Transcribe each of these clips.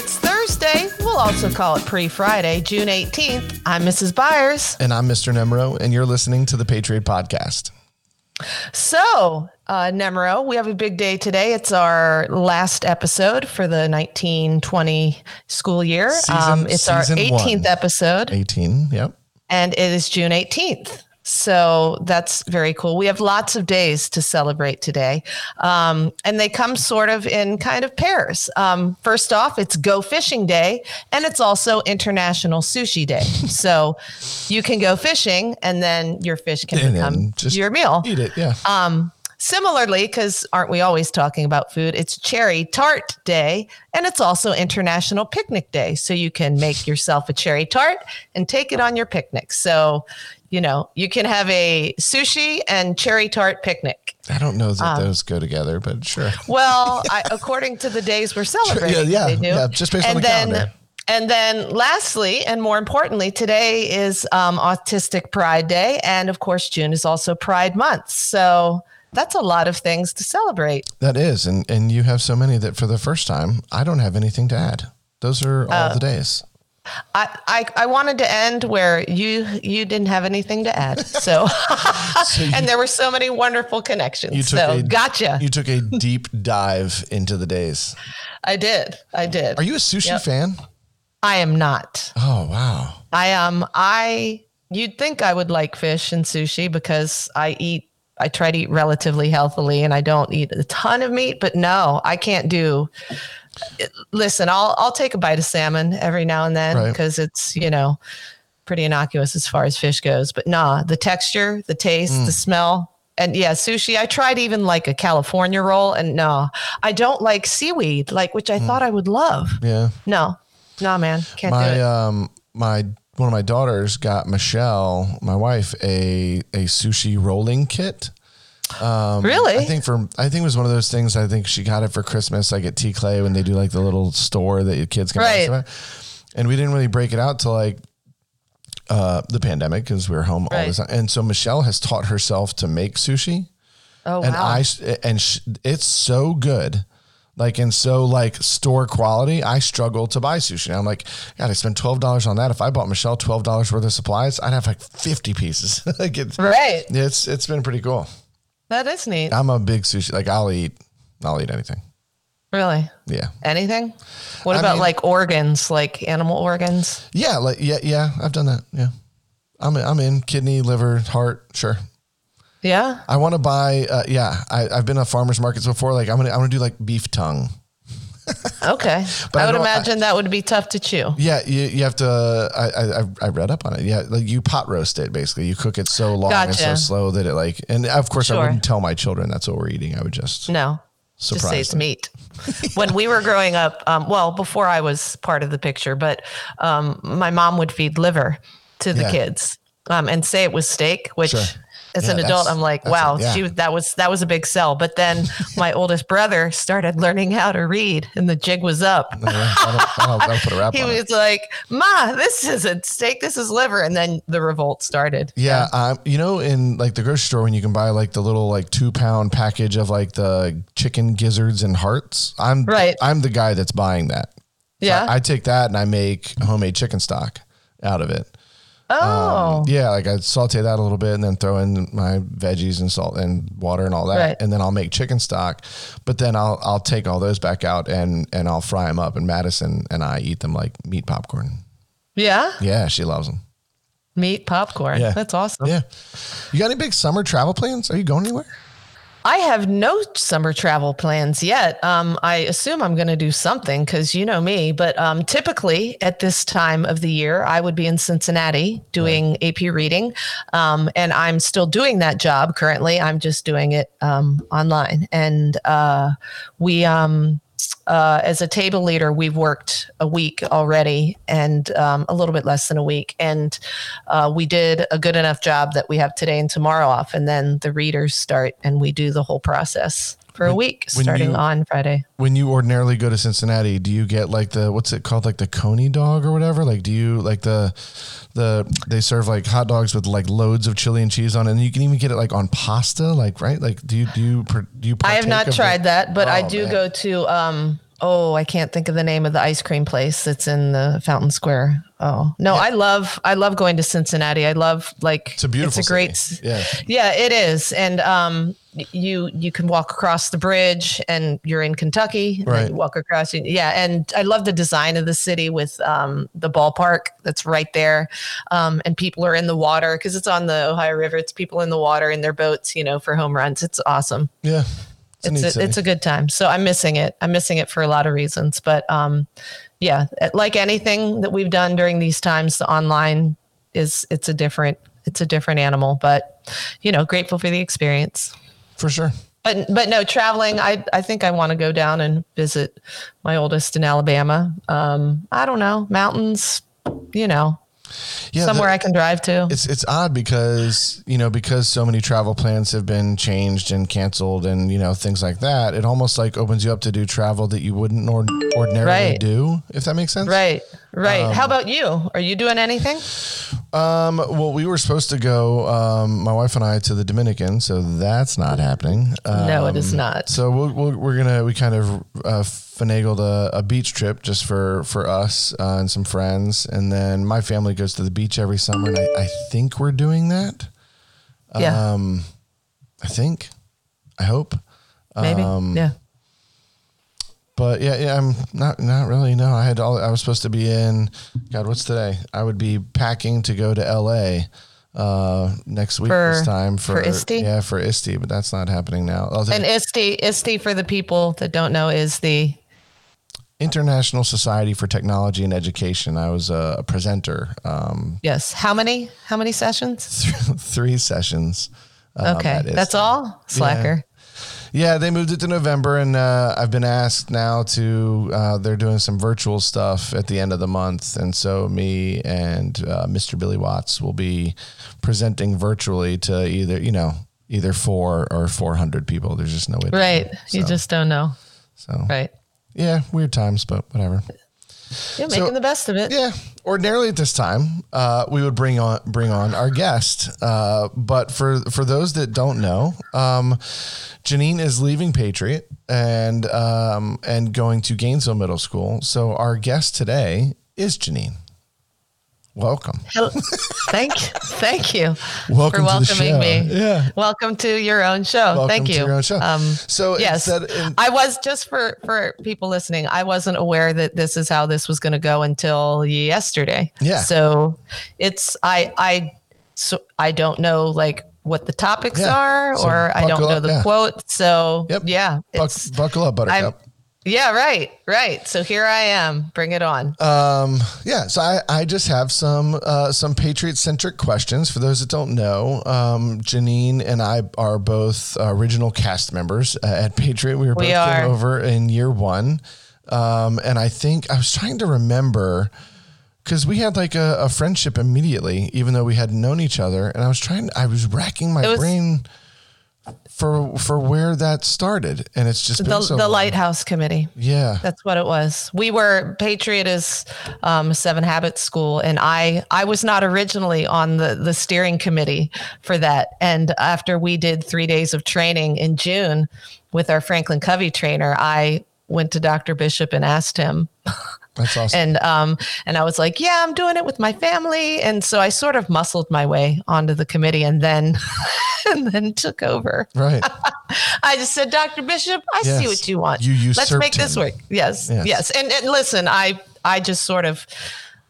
It's Thursday. We'll also call it pre Friday, June 18th. I'm Mrs. Byers. And I'm Mr. Nemro, and you're listening to the Patriot Podcast. So, uh, Nemro, we have a big day today. It's our last episode for the 1920 school year. Season- um, it's our 18th one. episode, 18, yep. and it is June 18th. So that's very cool. We have lots of days to celebrate today. Um, and they come sort of in kind of pairs. Um, first off, it's Go Fishing Day, and it's also International Sushi Day. so you can go fishing, and then your fish can And become just your meal. Eat it, yeah. Um, similarly, because aren't we always talking about food? It's Cherry Tart Day, and it's also International Picnic Day. So you can make yourself a cherry tart and take it on your picnic. So, you know, you can have a sushi and cherry tart picnic. I don't know that um, those go together, but sure. Well, I, according to the days we're celebrating, yeah, they do. yeah, just based on and the then, calendar. And then, lastly, and more importantly, today is um, Autistic Pride Day, and of course, June is also Pride Month. So that's a lot of things to celebrate. That is, and and you have so many that for the first time, I don't have anything to add. Those are all Uh, the days. I, I, I wanted to end where you you didn't have anything to add. So, and there were so many wonderful connections. You took so a gotcha. You took a deep dive into the days. I did. I did. Are you a sushi Yep. fan? I am not. Oh wow. I um I you'd think I would like fish and sushi because I eat I try to eat relatively healthily and I don't eat a ton of meat, but no, I can't do listen, I'll I'll take a bite of salmon every now and then Right. because it's, you know, pretty innocuous as far as fish goes. But nah, the texture, the taste, Mm. the smell. And yeah, sushi. I tried even like a California roll, and no, I don't like seaweed, like which Mm. I thought I would love. Yeah. No, no, man, can't do my it. um my one of my daughters got Michelle, my wife, a a sushi rolling kit. really? I think for I think it was one of those things. I think she got it for Christmas, like at T Clay when they do like the little store that your kids can buy Right. at. And we didn't really break it out till like uh, the pandemic because we were home all the time. And so Michelle has taught herself to make sushi, oh and wow. I and sh- it's so good. Like and so like store quality, I struggle to buy sushi. I'm like, God, I spent twelve dollars on that. If I bought Michelle twelve dollars worth of supplies, I'd have like fifty pieces. like it's, right. it's it's been pretty cool. That is neat. I'm a big sushi. Like I'll eat, I'll eat anything. Really? Yeah, Anything? What I about mean- like organs, like animal organs? yeah, like yeah, yeah. I've done that. Yeah, I'm I'm in kidney, liver, heart. Sure. Yeah. I want to buy. Uh, yeah, I, I've been to farmers markets before. Like I'm gonna I'm gonna do like beef tongue. Okay. But I I would don't- imagine that would be tough to chew. Yeah, you, you have to. I, I I- I read up on it. Yeah, like you pot roast it basically. You cook it so long and so slow that it like. And of course, I wouldn't tell my children that's what we're eating. I would just No. Just say surprise it's them. meat. when we were growing up, um, well, before I was part of the picture, but um, my mom would feed liver to the Yeah. kids um, and say it was steak, which Sure. As Yeah, an adult, I'm like, wow, a- yeah. she that was that was a big sell. But then my oldest brother started learning how to read, and the jig was up. That'll, that'll, he it. was like, "Ma, this isn't steak. This is liver." And then the revolt started. Yeah, um, you know, in like the grocery store when you can buy like the little like two pound package of like the chicken gizzards and hearts. I'm Right. I'm the guy that's buying that. Yeah. I, I take that and I make homemade chicken stock out of it. Um, oh, Yeah, like I saute that a little bit and then throw in my veggies and salt and water and all that, Right. and then I'll make chicken stock. But then I'll I'll take all those back out and and I'll fry them up. And Madison and I eat them like meat popcorn. yeah, Yeah, she loves them. meat popcorn. Yeah. That's awesome. Yeah. You got any big summer travel plans? Are you going anywhere? I have no summer travel plans yet. Um, I assume I'm going to do something because you know me. But um, typically at this time of the year, I would be in Cincinnati doing AP reading, um, and I'm still doing that job currently. I'm just doing it um, online, and uh, we. Uh, as a table leader, we've worked a week already and um, a little bit less than a week. And uh, we did a good enough job that we have today and tomorrow off. And then the readers start and we do the whole process for a week starting you- on Friday. When you ordinarily go to Cincinnati, do you get like the what's it called, like the coney dog or whatever? Like, do you like the the they serve like hot dogs with like loads of chili and cheese on, it, and you can even get it like on pasta, like right? Like, do you do you do you? I have not tried the- that, but I Oh, do man. go to um, oh, I can't think of the name of the ice cream place that's in the Fountain Square. Oh no, I love I love going to Cincinnati. I love like It's a beautiful It's a great city. Yeah. yeah, it is, and um, you you can walk across the bridge, and you're in Kentucky. and Right. you walk across, yeah, and I love the design of the city with um the ballpark that's right there, um, and people are in the water because it's on the Ohio River. It's people in the water in their boats, you know, for home runs. It's awesome Yeah. It's, a it's a, city. it's a good time. So I'm missing it. I'm missing it for a lot of reasons, but um, yeah, like anything that we've done during these times, the online is it's a different it's a different animal, but you know, grateful for the experience. for sure. But but no traveling. I I think I want to go down and visit my oldest in Alabama. Um, I don't know mountains. You know, Yeah. the- somewhere I can drive to. it's it's odd because you know because so many travel plans have been changed and canceled and you know things like that it almost like opens you up to do travel that you wouldn't or, ordinarily Right. do if that makes sense Right, right. Um, How about you? Are you doing anything? um well we were supposed to go um my wife and i to the dominican so that's not happening um, no, it is not. so we'll, we'll, we're gonna we kind of uh, finagled a, a beach trip just for for us uh, and some friends and then my family goes to the beach every summer and i, I think we're doing that Yeah, um i think i hope maybe. um, yeah. But yeah, yeah, I'm not not really. No, I had all. I was supposed to be in. God, what's today? I would be packing to go to L.A. uh next week For- this time for, for ISTE? Yeah, for ISTE, but that's not happening now. And ISTE, ISTE for the people that don't know is the International Society for Technology and Education. I was a, a presenter. Um, yes. How many? How many sessions? three sessions. um, Okay, at that's all. Slacker. Yeah, they moved it to November, and uh, I've been asked now to. Uh, they're doing some virtual stuff at the end of the month, and so me and uh, Mr. Billy Watts will be presenting virtually to either you know either four or four hundred people. There's just no way. To Right. know. You just don't know. so Right. yeah, weird times, but whatever. You're making the best of it. Yeah, ordinarily at this time, uh, we would bring on bring on our guest. Uh, but for for those that don't know, um, Janine is leaving Patriot and um, and going to Gainesville Middle School. So our guest today is Janine. Welcome. Hel- Thank you. Thank you Welcome for to the welcoming show. me. Yeah. Welcome to your own show. Welcome Thank you. your own show. Um, So yes, in- I was just for for people listening. I wasn't aware that this is how this was going to go until yesterday. Yeah. So it's I I so I don't know like what the topics Yeah. are, So or I don't know up, the yeah. quote. So Yep. yeah, Buck, it's buckle up, Buttercup. yeah, right, right. So here I am. Bring it on. Um, yeah, so I, I just have some uh, some Patriot centric questions for those that don't know. Um, Janine and I are both original cast members uh, at Patriot. We were both We over in year one, um, and I think I was trying to remember because we had like a, a friendship immediately, even though we hadn't known each other. And I was trying, I was racking my was- brain for for where that started, and it's just the so the. Lighthouse Committee. Yeah, That's what it was. We were Patriot is um, Seven Habits School, and I I was not originally on the the steering committee for that. And after we did three days of training in June with our Franklin Covey trainer, I went to Dr. Bishop and asked him that's awesome. and um and I was like, yeah, I'm doing it with my family, and so I sort of muscled my way onto the committee, and then and then took over. right. I just said, Dr. Bishop, I Yes. see what you want. You Let's usurped make this him. work. Yes, Yes. yes. And, and listen, I I just sort of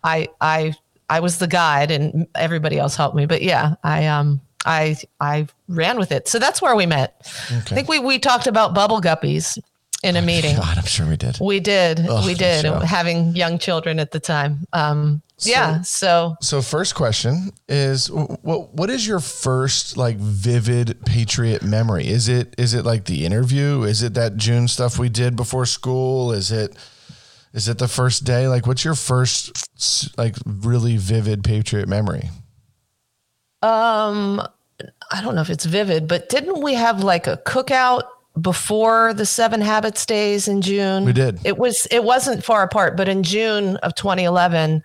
I I I was the guide and everybody else helped me. But yeah, I um I I ran with it. So that's where we met. I think we we talked about bubble guppies in a meeting. God, I'm sure we did. We did. Ugh, we did. Having young children at the time. Um yeah. So So first question is what what is your first like vivid patriot memory? Is it is it like the interview? Is it that June stuff we did before school? Is it is it the first day? Like what's your first like really vivid patriot memory? um I don't know if it's vivid, but didn't we have like a cookout before the Seven Habits days in June? We did. It was it wasn't far apart, but in June of 2011,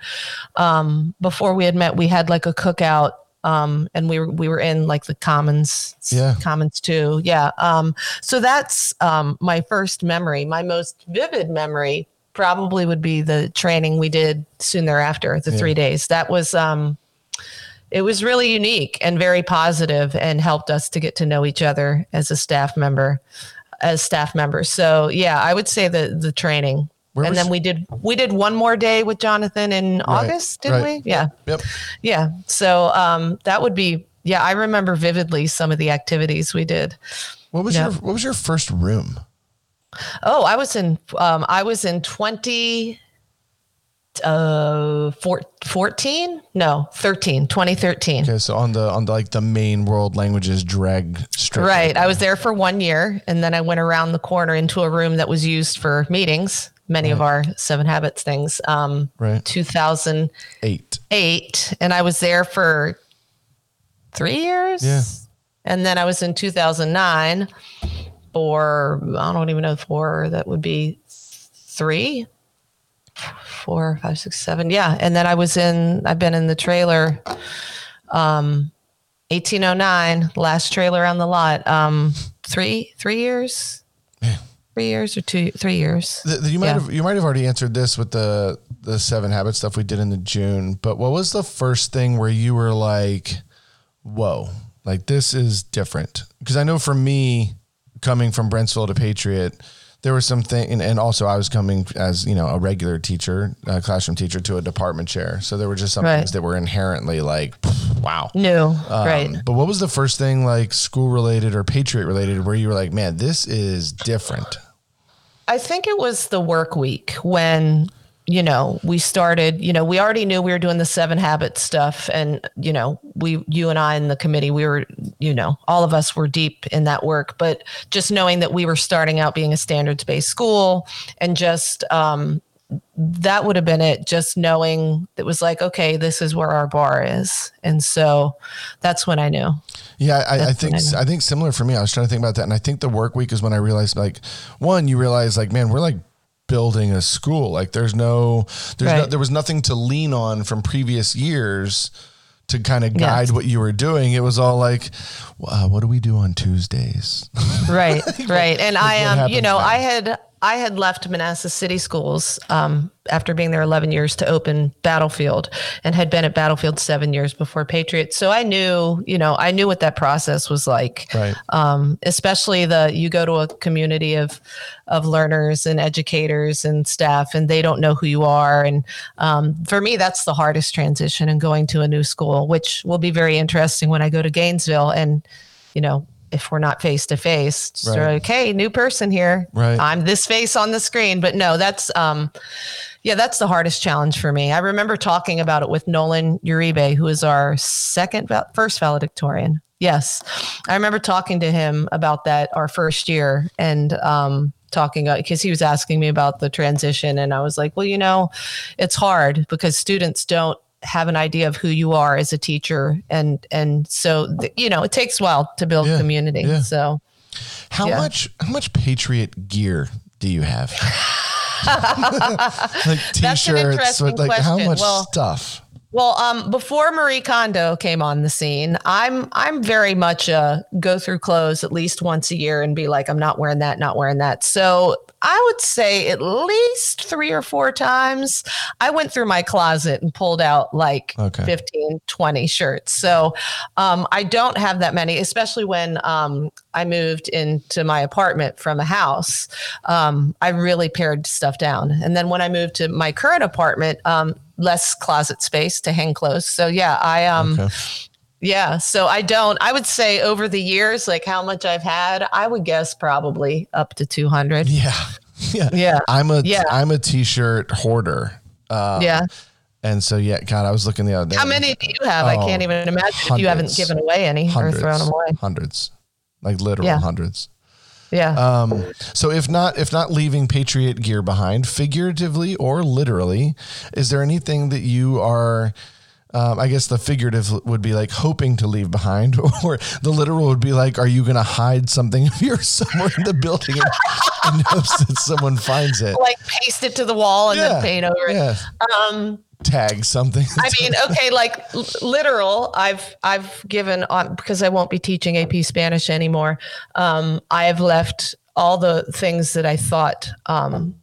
um, before we had met, we had like a cookout Um, and we were we were in like the commons, Yeah. commons too. Yeah. Um, so that's um, my first memory. My most vivid memory probably would be the training we did soon thereafter, the three days. That was um, it was really unique and very positive and helped us to get to know each other as a staff member as staff members so yeah i would say the the training Where and then we did we did one more day with jonathan in Right, august didn't right. we yeah Yep. yeah so um that would be yeah i remember vividly some of the activities we did What was Yeah. your What was your first room? oh i was in um i was in 20 uh four, 14 no 13 2013 Okay, so on the on the like the main world languages drag strip. Right. I was there for one year and then I went around the corner into a room that was used for meetings, many of our seven habits things. Um, Right. 2008. Eight. And I was there for three years. Yeah. And then I was in 2009 for, I don't even know, four that would be three, four, five, six, seven. Yeah. And then I was in, I've been in the trailer, um, 1809, last trailer on the lot. Um, three, three years, three years or two, three years. The- the- you might Yeah. have you might have already answered this with the the seven habit stuff we did in the June. But what was the first thing where you were like, "Whoa, like this is different"? Because I know for me, coming from Brentsville to Patriot, there was something, and, and also I was coming as you know a regular teacher, a classroom teacher, to a department chair. So there were just some Right. things that were inherently like, wow. New, Um, right. But what was the first thing like school related or Patriot related where you were like, man, this is different? I think it was the work week when, you know, we started, you know, we already knew we were doing the seven habits stuff. And, you know, we, you and I in the committee, we were, you know, all of us were deep in that work. But just knowing that we were starting out being a standards based school and just, um, that would have been it. Just knowing it was like, okay, this is where our bar is. And so that's when I knew. Yeah, I, I think I. I think similar for me. I was trying to think about that, and I think the work week is when I realized like one, you realize like man, we're like building a school. Like there's no there's no, there was nothing to lean on from previous years to kind of guide what you were doing. It was all like, uh, what do we do on Tuesdays? right right and i um you know now? i had i had left manassas city schools um after being there 11 years to open battlefield and had been at battlefield seven years before patriot. So i knew you know i knew what that process was like. Right. um, especially the you go to a community of of learners and educators and staff and they don't know who you are. And um, for me that's the hardest transition in going to a new school which will be very interesting when i go to gainesville and you know if we're not face to face just Right. like hey new person here Right. i'm this face on the screen but no that's um yeah, that's the hardest challenge for me. I remember talking about it with Nolan Uribe, who is our second, val- first valedictorian. Yes, I remember talking to him about that our first year and um, talking because he was asking me about the transition, and I was like, well, you know, it's hard because students don't have an idea of who you are as a teacher, and and so th- you know, it takes a while to build Yeah, community. yeah. So How Yeah. much how much Patriot gear do you have? like t-shirts, interesting like how much Well, stuff? Well, um, before Marie Kondo came on the scene, I'm I'm very much a go through clothes at least once a year and be like, I'm not wearing that, not wearing that. So I would say at least three or four times I went through my closet and pulled out like Okay. 15, 20 shirts. So um, I don't have that many, especially when um, I moved into my apartment from a house. Um, I really pared stuff down. And then when I moved to my current apartment, um, less closet space to hang clothes. So yeah, I um Okay. yeah, so I don't I would say over the years like how much I've had, I would guess probably up to 200. Yeah. Yeah. Yeah. I'm a Yeah. I'm a t-shirt hoarder. Uh, yeah. And so yeah, God, I was looking the other day. How many do you have? I Oh, can't even imagine if you haven't given away any hundreds, or thrown them away. Hundreds. Like literal Yeah. hundreds. Yeah. Um, so if not if not leaving Patriot gear behind, figuratively or literally, is there anything that you are um, I guess the figurative would be like hoping to leave behind, or the literal would be like, are you going to hide something if you're somewhere in the building and, in hopes that someone finds it? like paste it to the wall and Yeah. then paint over it. Yeah. Um, tag something. I mean, okay, like l- literal. I've I've given on because I won't be teaching AP Spanish anymore. Um, I have left all the things that I thought um,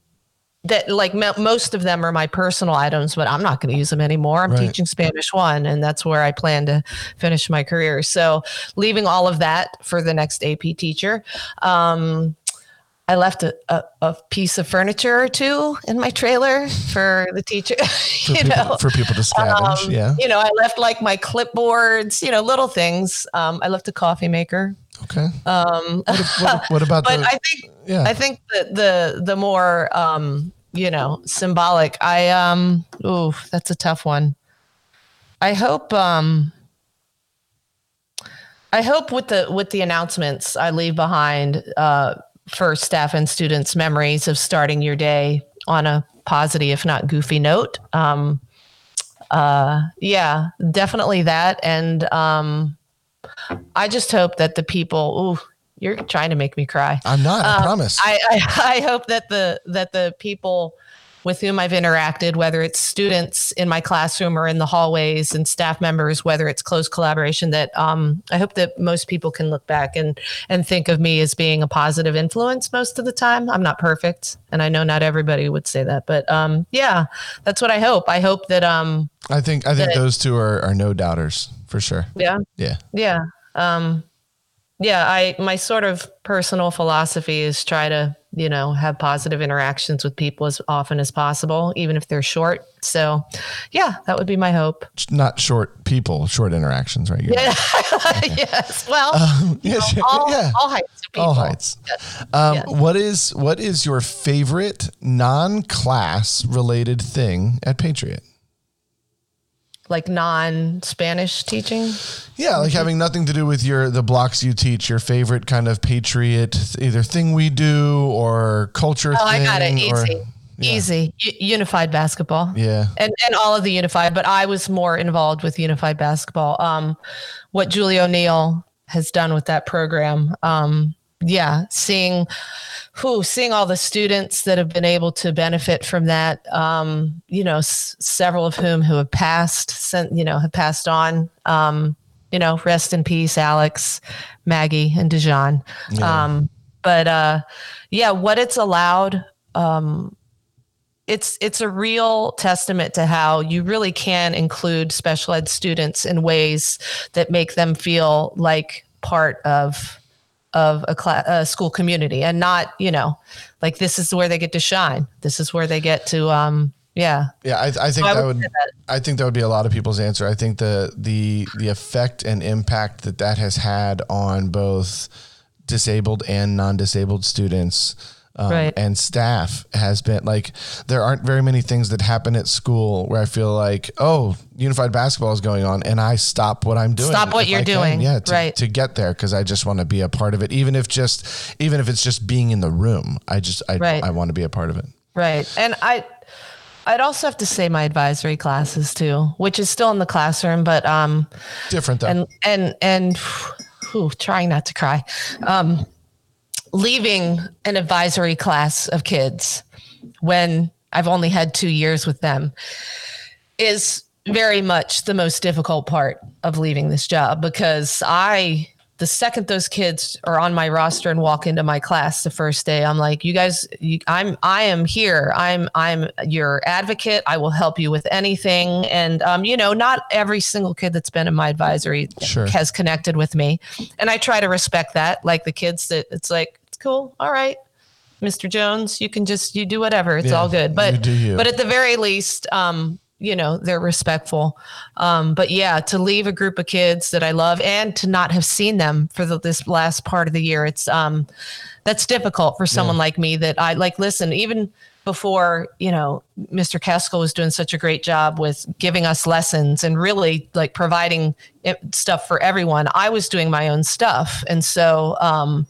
that like mo- most of them are my personal items, but I'm not going to use them anymore. I'm Right. teaching Spanish one, and that's where I plan to finish my career. So leaving all of that for the next AP teacher. Um, I left a, a, a piece of furniture or two in my trailer for the teacher. for, you people, know, for people to scavenge. um, yeah. You know, I left like my clipboards, you know, little things. Um, I left a coffee maker. Okay. Um, what, what, what about But the? I think yeah. I think the the the more um, you know, symbolic. I um ooh, that's a tough one. I hope um I hope with the with the announcements I leave behind uh for staff and students memories of starting your day on a positive if not goofy note. Um uh yeah, definitely that and um I just hope that the people ooh you're trying to make me cry. I'm not. I Um, promise. I, I I hope that the that the people with whom I've interacted, whether it's students in my classroom or in the hallways and staff members, whether it's close collaboration, that um, I hope that most people can look back and and think of me as being a positive influence most of the time. I'm not perfect, and I know not everybody would say that, but um, yeah, that's what I hope. I hope that um, I think. I think those two are, are no doubters for sure. yeah, Yeah. yeah um yeah i my sort of personal philosophy is try to you know have positive interactions with people as often as possible even if they're short so yeah that would be my hope Not short people, short interactions, right? You're yeah yes well yeah, sure. all, yeah. all heights of people All heights. Yes. Um, Yes. What is what is your favorite non-class related thing at Patriot? Like non-spanish teaching Yeah, like having nothing to do with your the blocks you teach. Your favorite kind of Patriot, either thing we do or culture. oh i got it or- easy easy U- unified basketball Yeah. and and all of the unified but i was more involved with unified basketball um what julie o'neill has done with that program um yeah seeing who seeing all the students that have been able to benefit from that um you know s- several of whom who have passed sent you know have passed on um you know rest in peace alex maggie and dejan um but uh yeah what it's allowed um it's it's a real testament to how you really can include special ed students in ways that make them feel like part of of a, cla- a school community and not you know like this is where they get to shine this is where they get to um yeah Yeah, I, I think I that would would. that. I think that would be a lot of people's answer. I think the the the effect and impact that that has had on both disabled and non-disabled students um, Right. and staff has been like there aren't very many things that happen at school where I feel like oh unified basketball is going on and I stop what I'm doing Stop what you're I can, doing. yeah to, Right. to get there because I just want to be a part of it even if just even if it's just being in the room I just I, Right. I want to be a part of it Right. And I I'd also have to say my advisory classes too, which is still in the classroom, but um different though and and and whew, trying not to cry. Um leaving an advisory class of kids when I've only had 2 years with them is very much the most difficult part of leaving this job because I the second those kids are on my roster and walk into my class the first day i'm like you guys you, i'm i am here. I'm i'm your advocate. I will help you with anything. And um, you know not every single kid that's been in my advisory Sure. has connected with me. And i try to respect that. Like the kids that it's like cool. All right mr jones you can just you do whatever. It's Yeah, all good. But you you. but at the very least um you know they're respectful. Um but yeah to leave a group of kids that i love and to not have seen them for the, this last part of the year it's um that's difficult for someone like me that i like listen even before you know mr Keskell was doing such a great job with giving us lessons and really like providing it, stuff for everyone i was doing my own stuff. And so um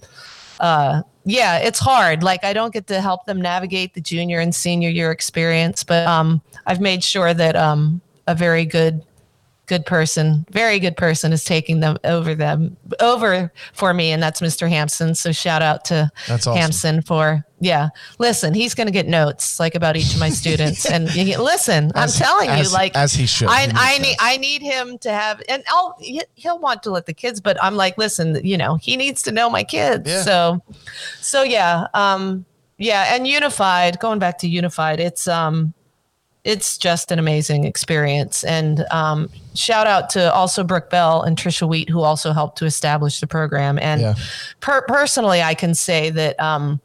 uh yeah it's hard. Like i don't get to help them navigate the junior and senior year experience but um i've made sure that um a very good good person, very good person, is taking them over them over for me, and that's Mr. Hampson. So shout out to That's awesome. Hampson for yeah. Listen, he's going to get notes like about each of my students, and get- listen, As- I'm telling as- you, like as he should. I He I need I need him to have, and I'll he- he'll want to let the kids, but I'm like, listen, you know, he needs to know my kids. Yeah. So, so yeah, um, yeah, and unified. Going back to unified, it's um, it's just an amazing experience. And um, shout out to also Brooke Bell and Trisha Wheat, who also helped to establish the program. And Yeah. per- personally, I can say that um,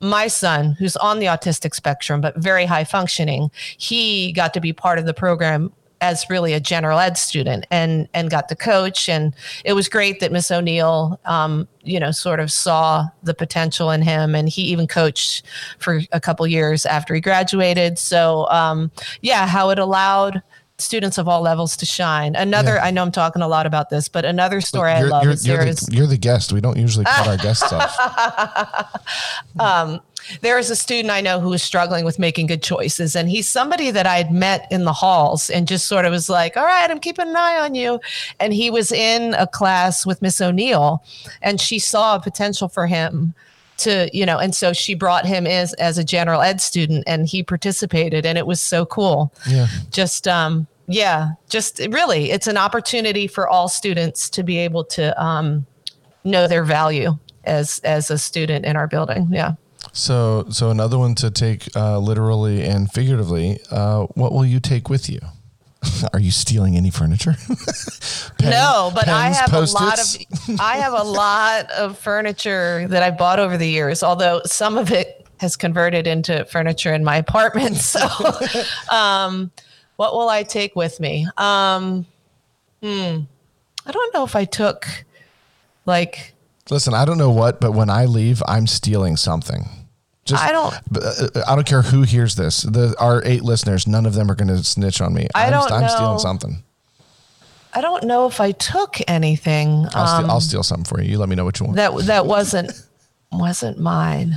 my son, who's on the autistic spectrum but very high functioning, he got to be part of the program as really a general ed student and and got to coach. And it was great that miss o'neill um, you know sort of saw the potential in him. And he even coached for a couple years after he graduated. So um, yeah how it allowed students of all levels to shine another Yeah. i know i'm talking a lot about this but another story i You're, love you're, is you're there the, is you're the guest. We don't usually cut our guests off. Um, there is a student I know who is struggling with making good choices. And he's somebody that I had met in the halls and just sort of was like, all right, I'm keeping an eye on you. And he was in a class with Miss O'Neill and she saw a potential for him to, you know, and so she brought him as, as a general ed student and he participated and it was so cool. Yeah. Just, um, yeah, just really, it's an opportunity for all students to be able to um, know their value as as a student in our building. Yeah. So, so another one to take uh, literally and figuratively. Uh, what will you take with you? Are you stealing any furniture? Pen- no, but I pens, have a lot of I have a lot of furniture that I bought over the years. Although some of it has converted into furniture in my apartment. So, um, what will I take with me? Um, hmm, I don't know if I took like Listen, I don't know what, but when I leave, I'm stealing something. Just, I don't- uh, I don't care who hears this. The our eight listeners, none of them are going to snitch on me. I I'm, don't I'm know. stealing something. I don't know if I took anything I'll, steal, um, I'll steal something for you. You let me know what you want. that that wasn't wasn't mine.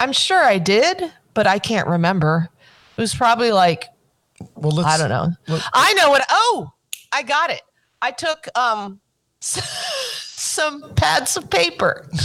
I'm sure I did, but I can't remember. It was probably like well, let's, I don't know. let- I know what. Oh, I got it. I took um some pads of paper.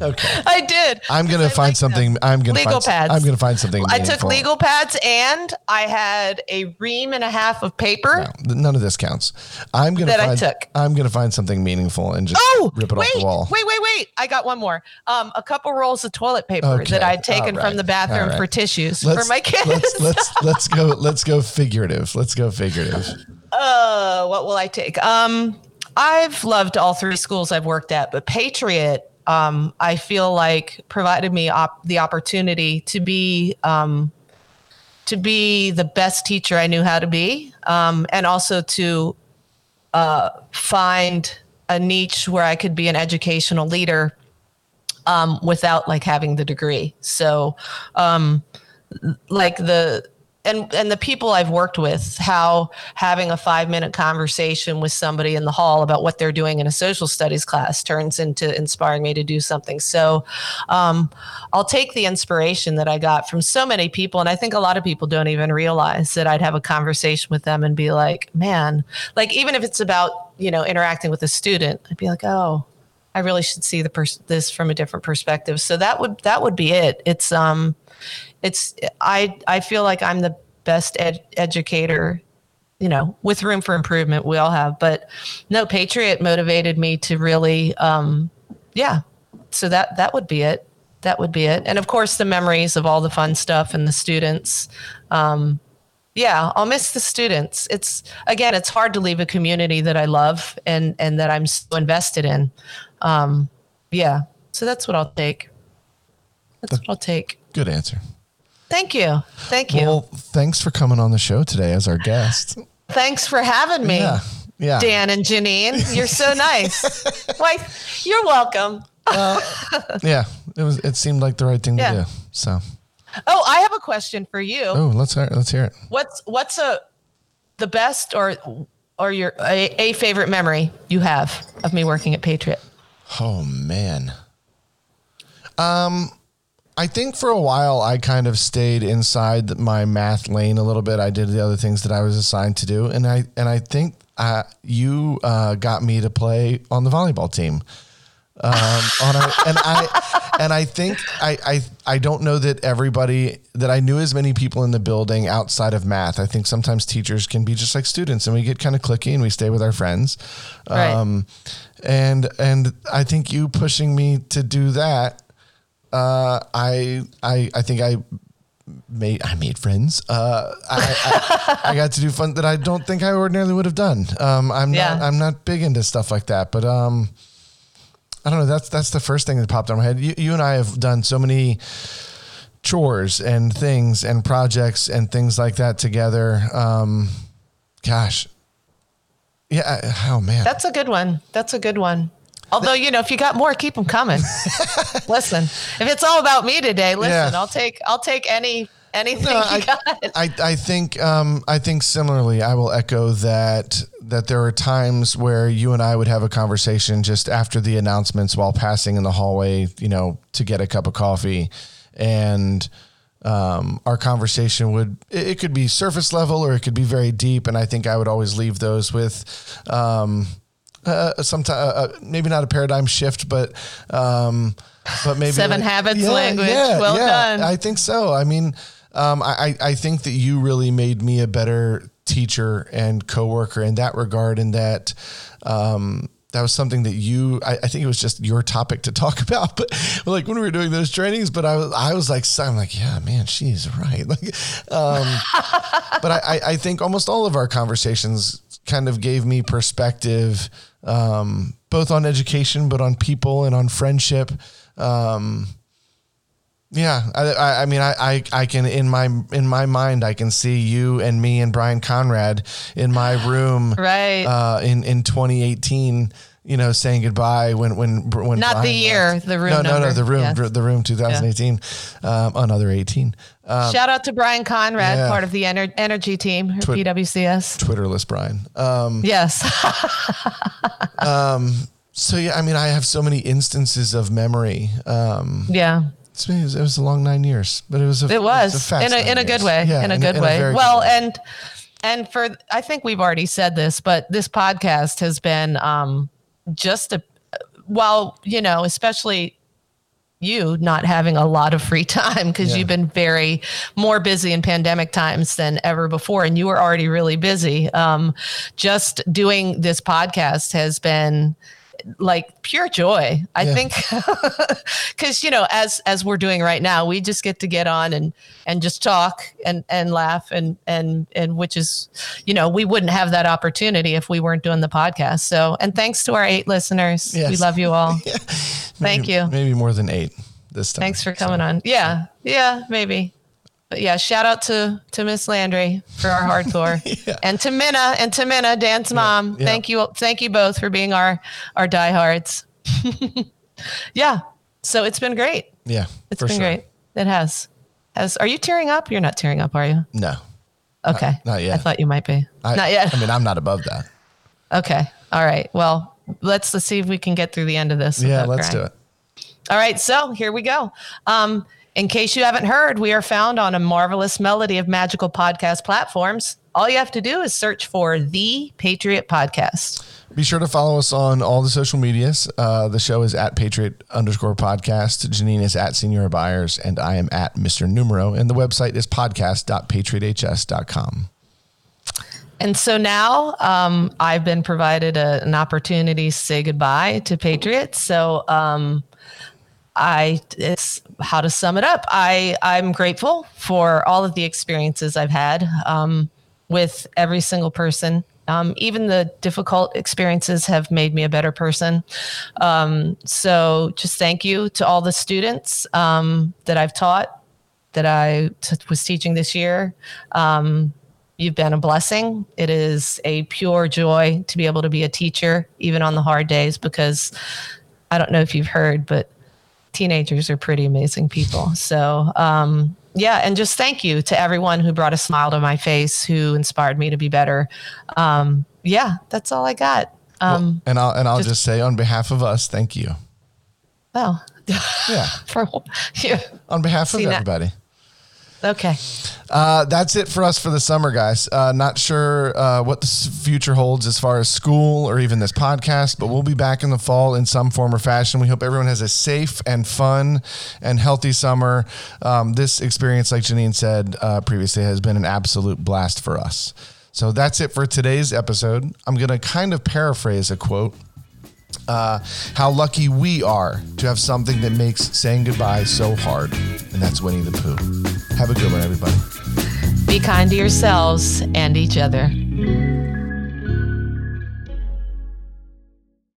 Okay. I did. I'm gonna find like them. something. I'm gonna legal find, pads. I'm gonna find something. I took legal pads and I had a ream and a half of paper. No, none of this counts. I'm gonna That I find, took. I'm gonna find something meaningful and just Oh, rip it wait, off the wall. wait, wait, wait! I got one more. Um, a couple rolls of toilet paper Okay, that I'd taken right, from the bathroom right. for tissues for my kids. Let's let's let's go. Let's go figurative. Let's go figurative. Uh, what will I take? Um, I've loved all three schools I've worked at, but Patriot, um, I feel like provided me op- the opportunity to be um, to be the best teacher I knew how to be, um, and also to uh, find a niche where I could be an educational leader um, without like having the degree. So, um, like the and and the people I've worked with, how having a five minute conversation with somebody in the hall about what they're doing in a social studies class turns into inspiring me to do something. So, um, I'll take the inspiration that I got from so many people, and I think a lot of people don't even realize that I'd have a conversation with them and be like, man, like even if it's about you know interacting with a student, I'd be like, oh. I really should see the pers- this from a different perspective. So that would that would be it. It's um, it's I I feel like I'm the best ed- educator, you know, with room for improvement. We all have, but no, Patriot motivated me to really, um, yeah. So that that would be it. That would be it. And of course, the memories of all the fun stuff and the students. Um, yeah, I'll miss the students. It's again, it's hard to leave a community that I love and and that I'm so invested in. Um, yeah, so that's what I'll take. That's what I'll take. Good answer. Thank you. Thank you. Well, thanks for coming on the show today as our guest. Thanks for having me, Yeah. Yeah. Dan and Janine. You're so nice. Why, you're welcome. Yeah. It was. It seemed like the right thing Yeah. to do. So. Oh, I have a question for you. Oh, let's hear. Let's hear it. What's what's a the best or or your a, a favorite memory you have of me working at Patriot? Oh man. Um, I think for a while I kind of stayed inside my math lane a little bit. I did the other things that I was assigned to do, and I and I think uh, you uh, got me to play on the volleyball team. Um, on a, and I and I think I, I I don't know that everybody that I knew as many people in the building outside of math. I think sometimes teachers can be just like students, and we get kind of clicky and we stay with our friends. Right. Um, and and I think you pushing me to do that uh, I I I think I made I made friends. Uh, I, I, I got to do fun that I don't think I ordinarily would have done. Um, I'm Yeah. not I'm not big into stuff like that, but um, I don't know. That's that's the first thing that popped in my head. You, you and I have done so many chores and things and projects and things like that together. Um, gosh, yeah. Oh man, That's a good one. That's a good one. Although, you know, if you got more, keep them coming. listen, if it's all about me today, listen, Yeah. I'll take, I'll take any, anything No, you I, got. I, I think um, I think similarly. I will echo that that there are times where you and I would have a conversation just after the announcements while passing in the hallway, you know, to get a cup of coffee, and um, our conversation would it, it could be surface level or it could be very deep, and I think I would always leave those with. Um, uh, sometimes uh, uh, maybe not a paradigm shift, but um, but maybe Seven habits language. Yeah, Well done. I think so. I mean, um, I, I think that you really made me a better teacher and coworker in that regard, and that um, that was something that you. I, I think it was just your topic to talk about, but like when we were doing those trainings, but I was I was like, I'm like, yeah, man, she's right. Like, um, but I I think almost all of our conversations kind of gave me perspective, um, both on education, but on people and on friendship. Um, yeah, I, I, I mean, I, I, I can in my in my mind, I can see you and me and Brian Conrad in my room, Right. Uh, in in 2018, you know, saying goodbye when when when Not the year, left. the room No, no, no, the room, the room 2018, um, another 18. Um, Shout out to Brian Conrad, yeah. part of the ener- energy team, Twi- PWCS. Twitterless Brian. Um, Yes. so yeah, I mean, I have so many instances of memory. Um, yeah. it's been, it was a long nine years, but it was a It was, fast in a in a good years. way. Yeah, in a good way. very well, good way. and and for I think we've already said this, but this podcast has been um just a while, you know, especially you not having a lot of free time because Yeah. you've been very more busy in pandemic times than ever before and you were already really busy um, just doing this podcast has been like pure joy i Yeah. think because you know as as we're doing right now we just get to get on and and just talk and and laugh and and and which is you know we wouldn't have that opportunity if we weren't doing the podcast so and thanks to our eight listeners we love you all Thank Maybe- you. Maybe more than eight this time. Thanks for coming on. Yeah, yeah, maybe. But yeah, shout out to to Miss Landry for our hardcore, and to Minna and to Minna, Dan's mom. yeah. Thank you, thank you both for being our our diehards. yeah, so it's been great. Yeah, it's been sure. great. It has. Has are you tearing up? You're not tearing up, are you? No, Okay, not yet. I thought you might be. I, not yet. I mean, I'm not above that. okay. All right. Well, let's let's see if we can get through the end of this. Yeah, let's crying. do it. All right, so here we go. Um, in case you haven't heard, we are found on a marvelous melody of magical podcast platforms. All you have to do is search for the Patriot Podcast. Be sure to follow us on all the social medias. Uh, the show is at Patriot underscore podcast. Janine is at Senior Byers, and I am at Mr. Numero. And the website is podcast.patrioths.com. And so now um, I've been provided a, an opportunity to say goodbye to Patriots. So um, I it's how to sum it up. I I'm grateful for all of the experiences I've had um, with every single person. Um, even the difficult experiences have made me a better person. Um, so just thank you to all the students um, that I've taught, that I t- was teaching this year. Um, You've been a blessing. It is a pure joy to be able to be a teacher, even on the hard days, because I don't know if you've heard, but teenagers are pretty amazing people. So, um, yeah, and just thank you to everyone who brought a smile to my face, who inspired me to be better. Um, yeah, that's all I got. Um, and I'll and I'll just, just- say on behalf of us, thank you. well, Yeah. For yeah. On behalf of See, everybody. Okay. Uh, that's it for us for the summer, guys. Uh, not sure uh, what the future holds as far as school or even this podcast, but we'll be back in the fall in some form or fashion. We hope everyone has a safe and fun and healthy summer. Um, this experience, like Janine said uh, previously, has been an absolute blast for us. So that's it for today's episode. I'm going to kind of paraphrase a quote. Uh, how lucky we are to have something that makes saying goodbye so hard, and that's Winnie the Pooh. Have a good one, everybody. Be kind to yourselves and each other.